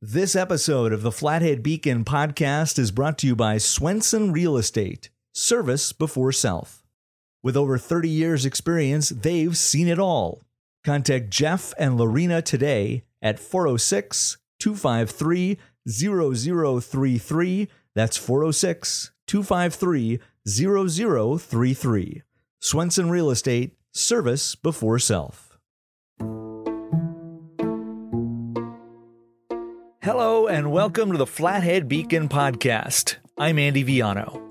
This episode of the Flathead Beacon podcast is brought to you by Swenson Real Estate, service before self. With over 30 years' experience, they've seen it all. Contact Jeff and Lorena today at 406 253 0033. That's 406 253 0033. Swenson Real Estate, service before self. Hello, and welcome to the Flathead Beacon podcast. I'm Andy Viano.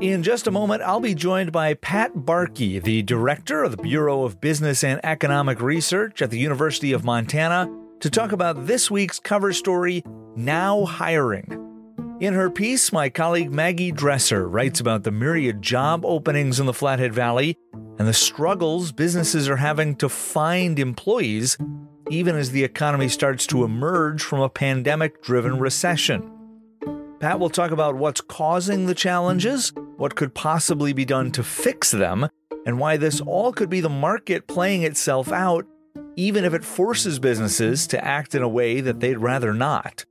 In just a moment, I'll be joined by Pat Barkey, the director of the Bureau of Business and Economic Research at the University of Montana, to talk about this week's cover story Now Hiring. In her piece, my colleague Maggie Dresser writes about the myriad job openings in the Flathead Valley and the struggles businesses are having to find employees even as the economy starts to emerge from a pandemic driven recession. Pat will talk about what's causing the challenges, what could possibly be done to fix them, and why this all could be the market playing itself out, even if it forces businesses to act in a way that they'd rather not.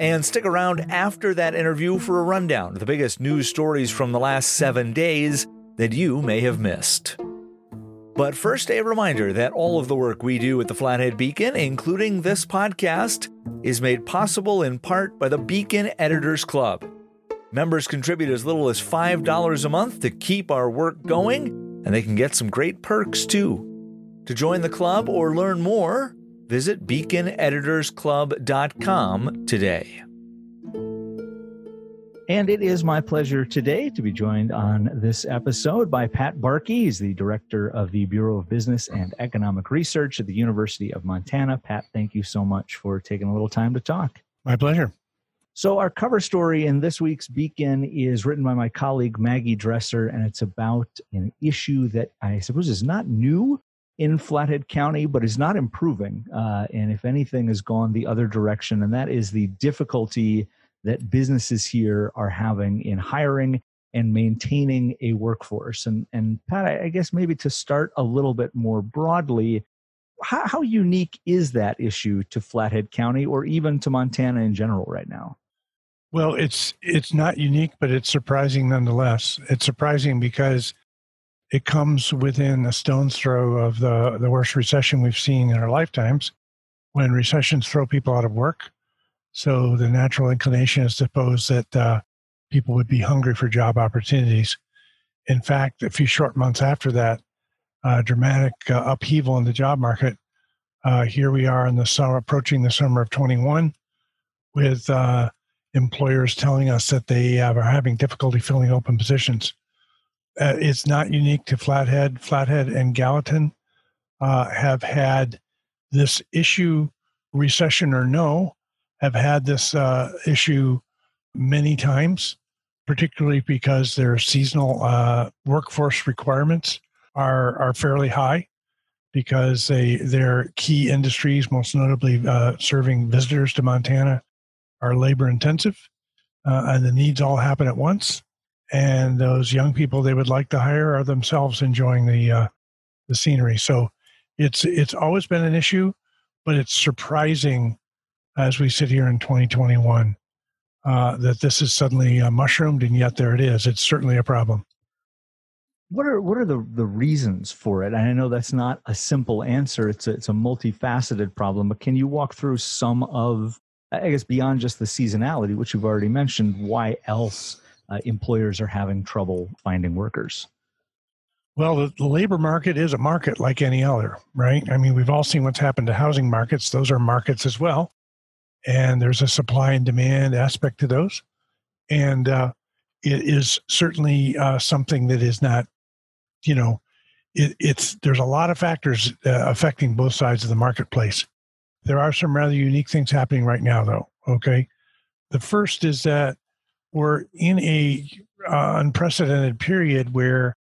And stick around after that interview for a rundown of the biggest news stories from the last seven days that you may have missed. But first, a reminder that all of the work we do at the Flathead Beacon, including this podcast, is made possible in part by the Beacon Editors Club. Members contribute as little as $5 a month to keep our work going, and they can get some great perks too. To join the club or learn more, visit beaconeditorsclub.com today. And it is my pleasure today to be joined on this episode by Pat Barkey. He's the director of the Bureau of Business and Economic Research at the University of Montana. Pat, thank you so much for taking a little time to talk. My pleasure. So, our cover story in this week's Beacon is written by my colleague Maggie Dresser, and it's about an issue that I suppose is not new in Flathead County, but is not improving. Uh, and if anything, has gone the other direction, and that is the difficulty that businesses here are having in hiring and maintaining a workforce. And, and Pat, I guess maybe to start a little bit more broadly, how, how unique is that issue to Flathead County or even to Montana in general right now? Well, it's it's not unique, but it's surprising nonetheless. It's surprising because it comes within a stone's throw of the, the worst recession we've seen in our lifetimes. When recessions throw people out of work, so the natural inclination is to suppose that uh, people would be hungry for job opportunities. In fact, a few short months after that uh, dramatic uh, upheaval in the job market, uh, here we are in the summer, approaching the summer of 21, with uh, employers telling us that they are having difficulty filling open positions. Uh, it's not unique to Flathead. Flathead and Gallatin have had this issue, recession or no, have had this uh, issue many times, particularly because their seasonal uh, workforce requirements are are fairly high because they their key industries, most notably uh, serving visitors to Montana, are labor intensive, uh, and the needs all happen at once. And those young people they would like to hire are themselves enjoying the uh, the scenery. So it's it's always been an issue, but it's surprising as we sit here in 2021 uh, that this is suddenly uh, mushroomed, and yet there it is. It's certainly a problem. What are what are the the reasons for it? And I know that's not a simple answer. It's a, it's a multifaceted problem. But can you walk through some of, I guess, beyond just the seasonality, which you've already mentioned, why else uh, employers are having trouble finding workers? Well, the, the, labor market is a market like any other, right? I mean, we've all seen what's happened to housing markets. Those are markets as well and there's a supply and demand aspect to those. And uh, it is certainly uh, something that is not, you know, it, it's there's a lot of factors uh, affecting both sides of the marketplace. There are some rather unique things happening right now, though. Okay, the first is that we're in a uh, unprecedented period where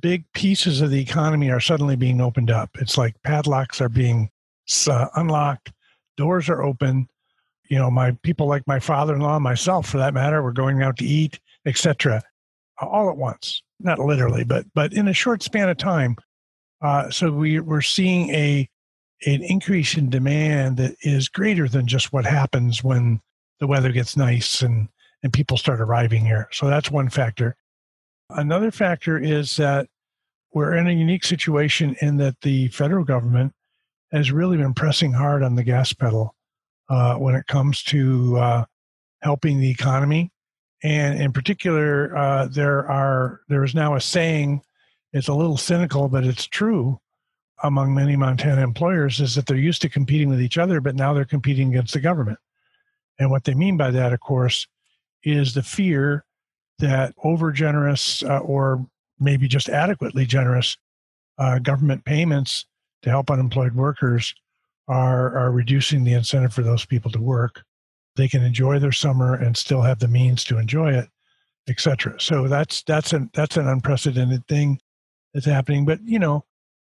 big pieces of the economy are suddenly being opened up. It's like padlocks are being uh, unlocked, doors are open, you know my people like my father-in-law myself for that matter were going out to eat etc all at once not literally but but in a short span of time uh, so we, we're seeing a an increase in demand that is greater than just what happens when the weather gets nice and, and people start arriving here. So that's one factor. Another factor is that we're in a unique situation in that the federal government has really been pressing hard on the gas pedal uh, when it comes to uh, helping the economy. And in particular, uh, there are there is now a saying. It's a little cynical, but it's true among many Montana employers is that they're used to competing with each other, but now they're competing against the government. And what they mean by that, of course, is the fear that over generous uh, or maybe just adequately generous uh, government payments to help unemployed workers are, are reducing the incentive for those people to work. They can enjoy their summer and still have the means to enjoy it, etc. So that's that's an that's an unprecedented thing that's happening. But you know,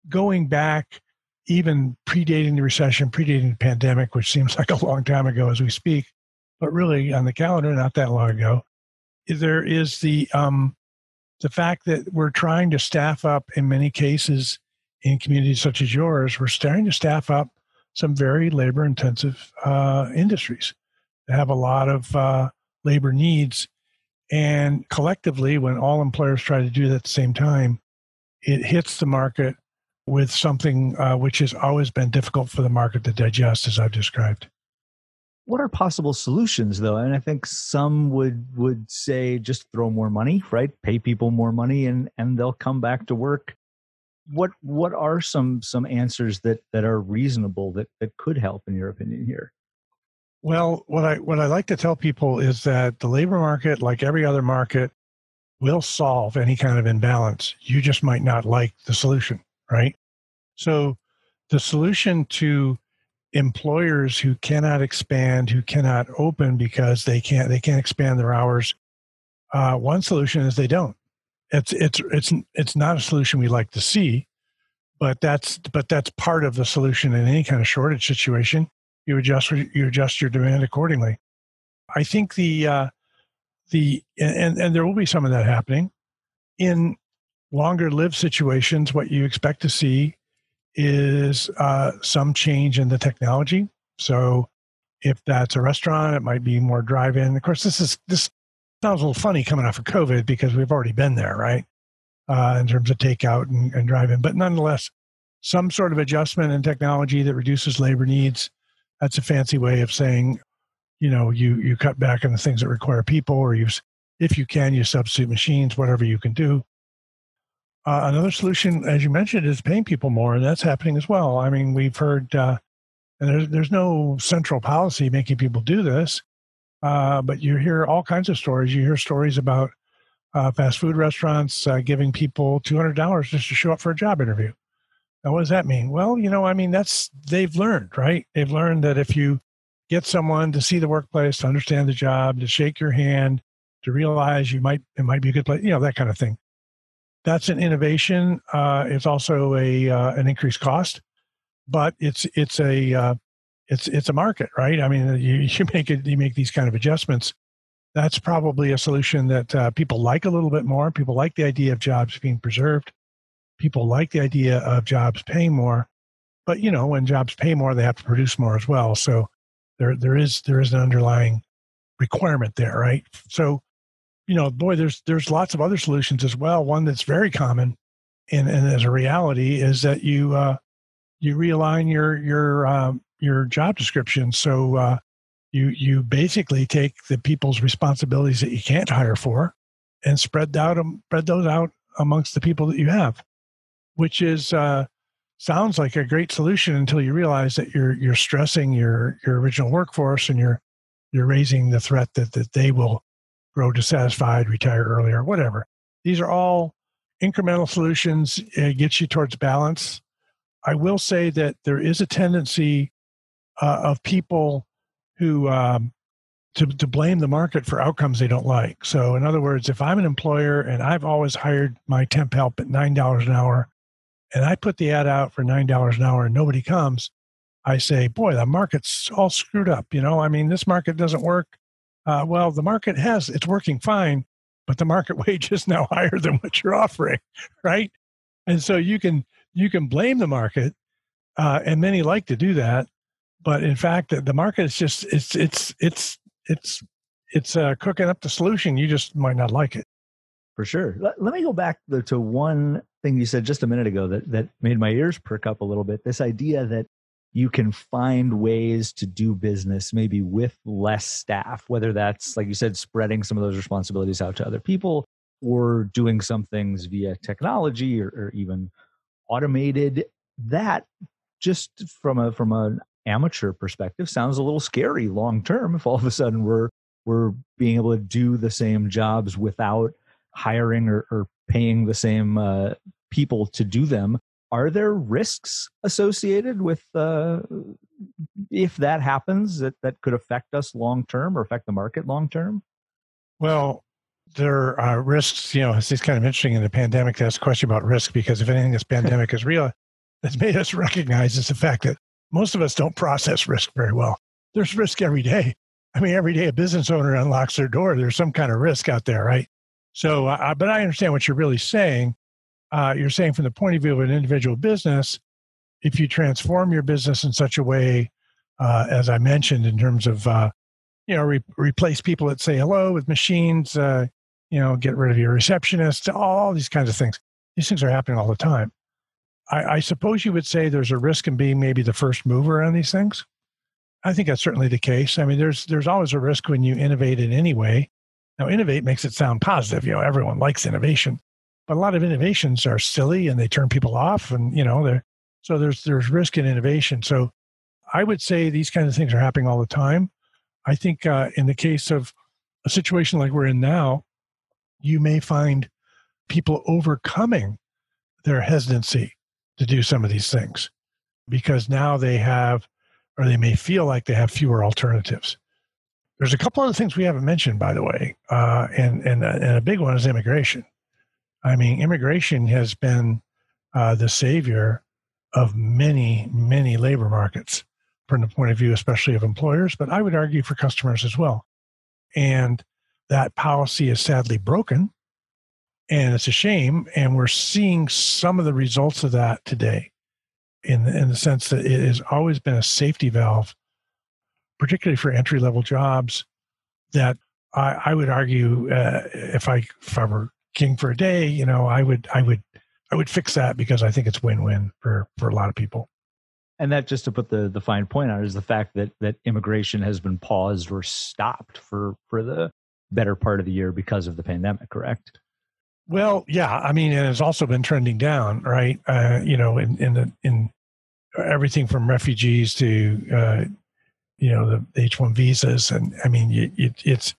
going back even predating the recession, predating the pandemic, which seems like a long time ago as we speak, but really on the calendar, not that long ago, there is the um, the fact that we're trying to staff up in many cases in communities such as yours. We're starting to staff up some very labor intensive uh, industries that have a lot of uh, labor needs. And collectively, when all employers try to do that at the same time, it hits the market with something uh, which has always been difficult for the market to digest, as I've described. What are possible solutions, though? And I think some would would say just throw more money, right? Pay people more money, and and they'll come back to work. What what are some some answers that that are reasonable that that could help, in your opinion, here? Well, what I what I like to tell people is that the labor market, like every other market, will solve any kind of imbalance. You just might not like the solution right? So the solution to employers who cannot expand, who cannot open because they can't they can't expand their hours, uh, one solution is they don't. It's it's it's it's not a solution we like to see, but that's but that's part of the solution in any kind of shortage situation. You adjust you adjust your demand accordingly. I think the uh, the and and there will be some of that happening in longer lived situations, what you expect to see is uh, some change in the technology. So if that's a restaurant, it might be more drive-in. Of course, this is this sounds a little funny coming off of COVID because we've already been there, right? Uh, in terms of takeout and, and but nonetheless, some sort of adjustment in technology that reduces labor needs. That's a fancy way of saying, you know, you you cut back on the things that require people, or you, if you can, you substitute machines, whatever you can do. Uh, another solution, as you mentioned, is paying people more, and that's happening as well. I mean, we've heard, uh, and there's, there's no central policy making people do this, uh, but you hear all kinds of stories. You hear stories about uh, fast food restaurants uh, giving people $200 just to show up for a job interview. Now, what does that mean? Well, you know, I mean, that's they've learned, right? They've learned that if you get someone to see the workplace, to understand the job, to shake your hand, to realize you might it might be a good place, you know, that kind of thing that's an innovation. Uh, it's also a uh, an increased cost, but it's it's a uh, it's it's a market, right? I mean, you, you make it you make these kind of adjustments. That's probably a solution that uh, people like a little bit more. People like the idea of jobs being preserved. People like the idea of jobs paying more, but you know, when jobs pay more, they have to produce more as well. So there there is there is an underlying requirement there, right? So you know, boy, there's there's lots of other solutions as well. One that's very common, and, and as a reality, is that you uh, you realign your your um, your job description. So uh, you you basically take the people's responsibilities that you can't hire for, and spread out spread those out amongst the people that you have, which is uh, sounds like a great solution until you realize that you're you're stressing your your original workforce and you're you're raising the threat that that they will grow dissatisfied, retire earlier, whatever. These are all incremental solutions. It gets you towards balance. I will say that there is a tendency uh, of people who um, to, to blame the market for outcomes they don't like. So, in other words, if I'm an employer and I've always hired my temp help at nine dollars an hour, and I put the ad out for nine dollars an hour and nobody comes, I say, "Boy, the market's all screwed up." You know, I mean, this market doesn't work uh, well, the market has, it's working fine, but the market wage is now higher than what you're offering, right? And so you can, you can blame the market uh, and many like to do that. But in fact, the market is just it's it's it's it's it's uh, cooking up the solution. You just might not like it. For sure. Let, let me go back to one thing you said just a minute ago that that made my ears perk up a little bit. This idea that you can find ways to do business maybe with less staff, whether that's like you said, spreading some of those responsibilities out to other people or doing some things via technology or, or even automated. That just from a from an amateur perspective sounds a little scary long term if all of a sudden we're we're being able to do the same jobs without hiring or, or paying the same uh, people to do them. Are there risks associated with uh, if that happens that, that could affect us long term or affect the market long term? Well there are risks you know it's, kind of interesting in the pandemic to ask a question about risk because if anything this pandemic is real it's made us recognize is the fact that most of us don't process risk very well. There's risk every day. I mean, every day a business owner unlocks their door, there's some kind of risk out there, right? So, uh, but I understand what you're really saying. Uh, you're saying from the point of view of an individual business, if you transform your business in such a way, uh, as I mentioned, in terms of, uh, you know, re- replace people that say hello with machines, uh, you know, get rid of your receptionist, all these kinds of things. These things are happening all the time. I, I, suppose you would say there's a risk in being maybe the first mover on these things. I think that's certainly the case. I mean, there's there's always a risk when you innovate in any way. Now, innovate makes it sound positive. You know, everyone likes innovation, but a lot of innovations are silly and they turn people off, and you know, they're so there's there's risk in innovation. So, I would say these kinds of things are happening all the time. I think uh, in the case of a situation like we're in now, you may find people overcoming their hesitancy to do some of these things because now they have, or they may feel like they have fewer alternatives. There's a couple other things we haven't mentioned, by the way, uh, and, and, uh, and a big one is immigration. I mean, immigration has been uh, the savior of many, many labor markets from the point of view, especially of employers, but I would argue for customers as well. And that policy is sadly broken and it's a shame. And we're seeing some of the results of that today in, in the sense that it has always been a safety valve, particularly for entry level jobs, that I, I would argue uh, if I if I were king for a day, you know, I would I would I would fix that because I think it's win win for for a lot of people. And that just to put the the fine point on is the fact that that immigration has been paused or stopped for for the better part of the year because of the pandemic, correct? Well, yeah, I mean, and it's also been trending down, right? Uh, you know, in in the, in everything from refugees to uh, you know the H one visas, and I mean, it, it, it's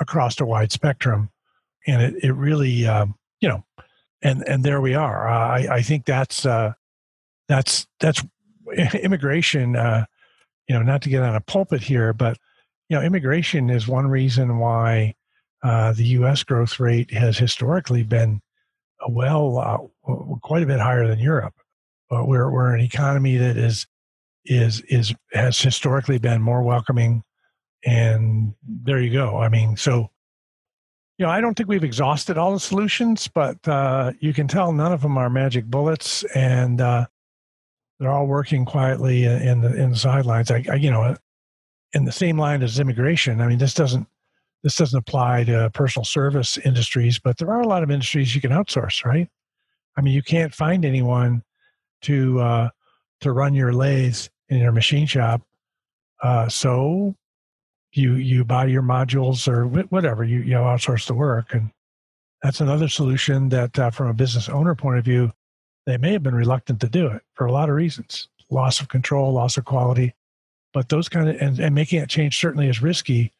across a wide spectrum, and it it really, um, you know, and and there we are. Uh, I I think that's uh, that's that's immigration. Uh, you know, not to get on a pulpit here, but you know, immigration is one reason why uh, the U.S. growth rate has historically been uh, well uh, quite a bit higher than Europe. But we're we're an economy that is is is has historically been more welcoming, and there you go. I mean, so you know, I don't think we've exhausted all the solutions, but uh, you can tell none of them are magic bullets, and uh, they're all working quietly in the in the sidelines. I, I, you know, in the same line as immigration. I mean, this doesn't this doesn't apply to personal service industries, but there are a lot of industries you can outsource, right? I mean, you can't find anyone to uh, to run your lathes in your machine shop, uh, so you you buy your modules or whatever you you know, outsource the work, and that's another solution that, uh, from a business owner point of view, they may have been reluctant to do it for a lot of reasons: loss of control, loss of quality. But those kind of and, and making that change certainly is risky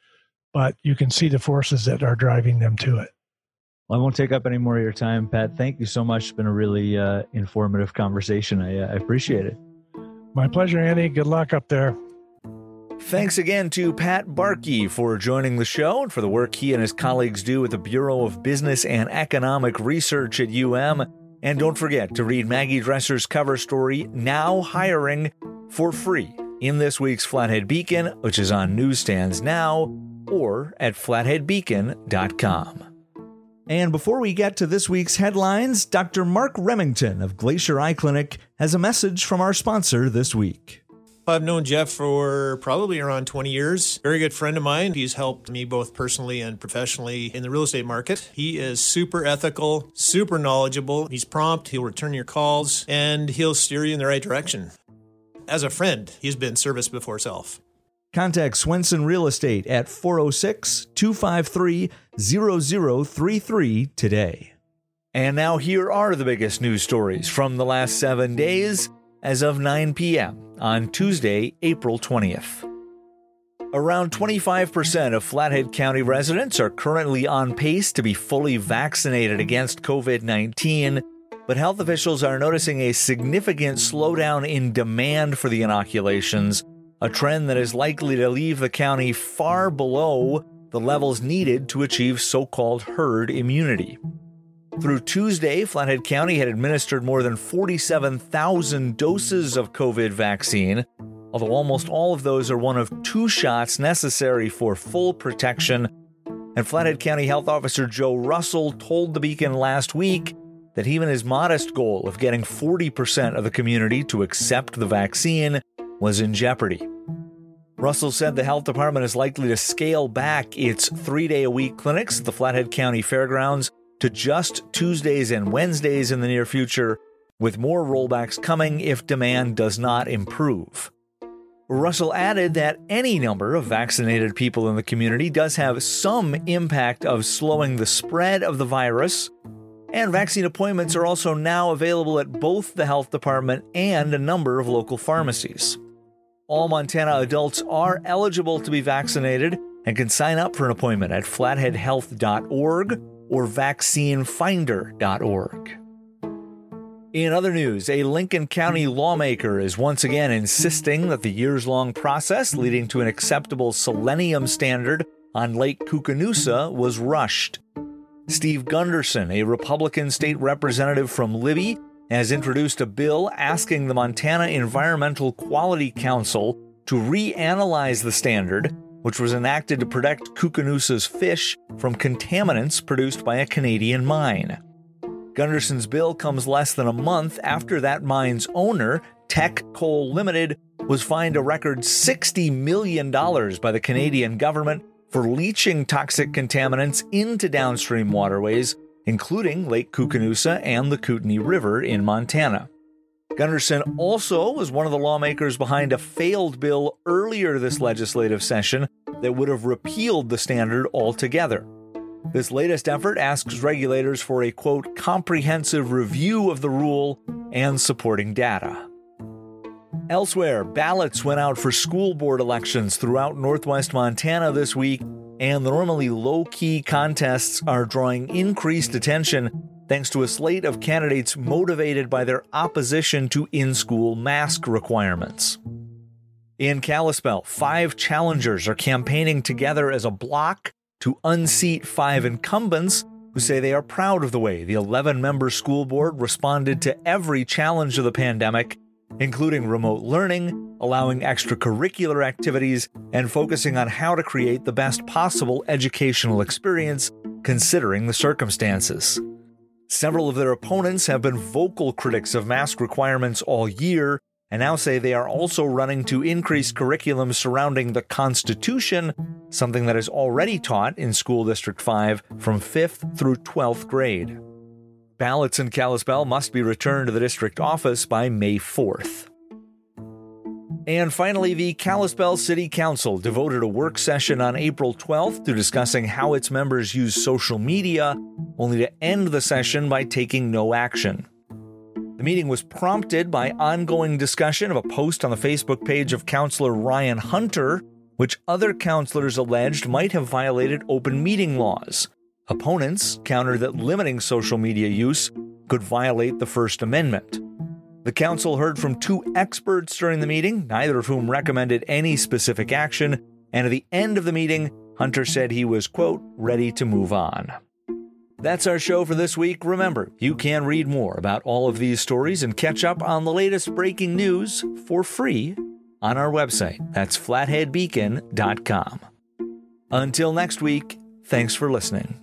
but you can see the forces that are driving them to it. Well, I won't take up any more of your time, Pat. Thank you so much. It's been a really uh, informative conversation. I, uh, I appreciate it. My pleasure, Andy. Good luck up there. Thanks again to Pat Barkey for joining the show and for the work he and his colleagues do at the Bureau of Business and Economic Research at UM. And don't forget to read Maggie Dresser's cover story, Now Hiring, for free in this week's Flathead Beacon, which is on newsstands now or at flatheadbeacon.com. And before we get to this week's headlines, Dr. Mark Remington of Glacier Eye Clinic has a message from our sponsor this week. I've known Jeff for probably around 20 years. Very good friend of mine. He's helped me both personally and professionally in the real estate market. He is super ethical, super knowledgeable. He's prompt, he'll return your calls, and he'll steer you in the right direction. As a friend, he's been service before self. Contact Swenson Real Estate at 406 253 0033 today. And now, here are the biggest news stories from the last seven days as of 9 p.m. on Tuesday, April 20th. Around 25% of Flathead County residents are currently on pace to be fully vaccinated against COVID 19, but health officials are noticing a significant slowdown in demand for the inoculations, a trend that is likely to leave the county far below the levels needed to achieve so called herd immunity. Through Tuesday, Flathead County had administered more than 47,000 doses of COVID vaccine, although almost all of those are one of two shots necessary for full protection. And Flathead County Health Officer Joe Russell told the Beacon last week that even his modest goal of getting 40% of the community to accept the vaccine was in jeopardy. Russell said the health department is likely to scale back its three day a week clinics at the Flathead County Fairgrounds to just Tuesdays and Wednesdays in the near future, with more rollbacks coming if demand does not improve. Russell added that any number of vaccinated people in the community does have some impact of slowing the spread of the virus, and vaccine appointments are also now available at both the health department and a number of local pharmacies. All Montana adults are eligible to be vaccinated and can sign up for an appointment at flatheadhealth.org or vaccinefinder.org. In other news, a Lincoln County lawmaker is once again insisting that the years long process leading to an acceptable selenium standard on Lake Koocanusa was rushed. Steve Gunderson, a Republican state representative from Libby, has introduced a bill asking the Montana Environmental Quality Council to reanalyze the standard which was enacted to protect Koocanusa's fish from contaminants produced by a Canadian mine. Gunderson's bill comes less than a month after that mine's owner, Teck Coal Limited, was fined a record $60 million by the Canadian government for leaching toxic contaminants into downstream waterways, including Lake Koocanusa and the Kootenai River in Montana. Gunderson also was one of the lawmakers behind a failed bill earlier this legislative session that would have repealed the standard altogether. This latest effort asks regulators for a quote, comprehensive review of the rule and supporting data. Elsewhere, ballots went out for school board elections throughout northwest Montana this week, and the normally low key contests are drawing increased attention thanks to a slate of candidates motivated by their opposition to in school mask requirements. In Kalispell, five challengers are campaigning together as a block to unseat five incumbents who say they are proud of the way the 11 member school board responded to every challenge of the pandemic, including remote learning, allowing extracurricular activities, and focusing on how to create the best possible educational experience considering the circumstances. Several of their opponents have been vocal critics of mask requirements all year and now say they are also running to increase curriculum surrounding the Constitution, something that is already taught in School District 5 from 5th through 12th grade. Ballots in Kalispell must be returned to the district office by May 4th. And finally, the Kalispell City Council devoted a work session on April 12th to discussing how its members use social media, only to end the session by taking no action. The meeting was prompted by ongoing discussion of a post on the Facebook page of Councillor Ryan Hunter, which other councillors alleged might have violated open meeting laws. Opponents countered that limiting social media use could violate the First Amendment. The council heard from two experts during the meeting, neither of whom recommended any specific action, and at the end of the meeting, Hunter said he was, quote, ready to move on. That's our show for this week. Remember, you can read more about all of these stories and catch up on the latest breaking news for free on our website. That's flatheadbeacon.com. Until next week, thanks for listening.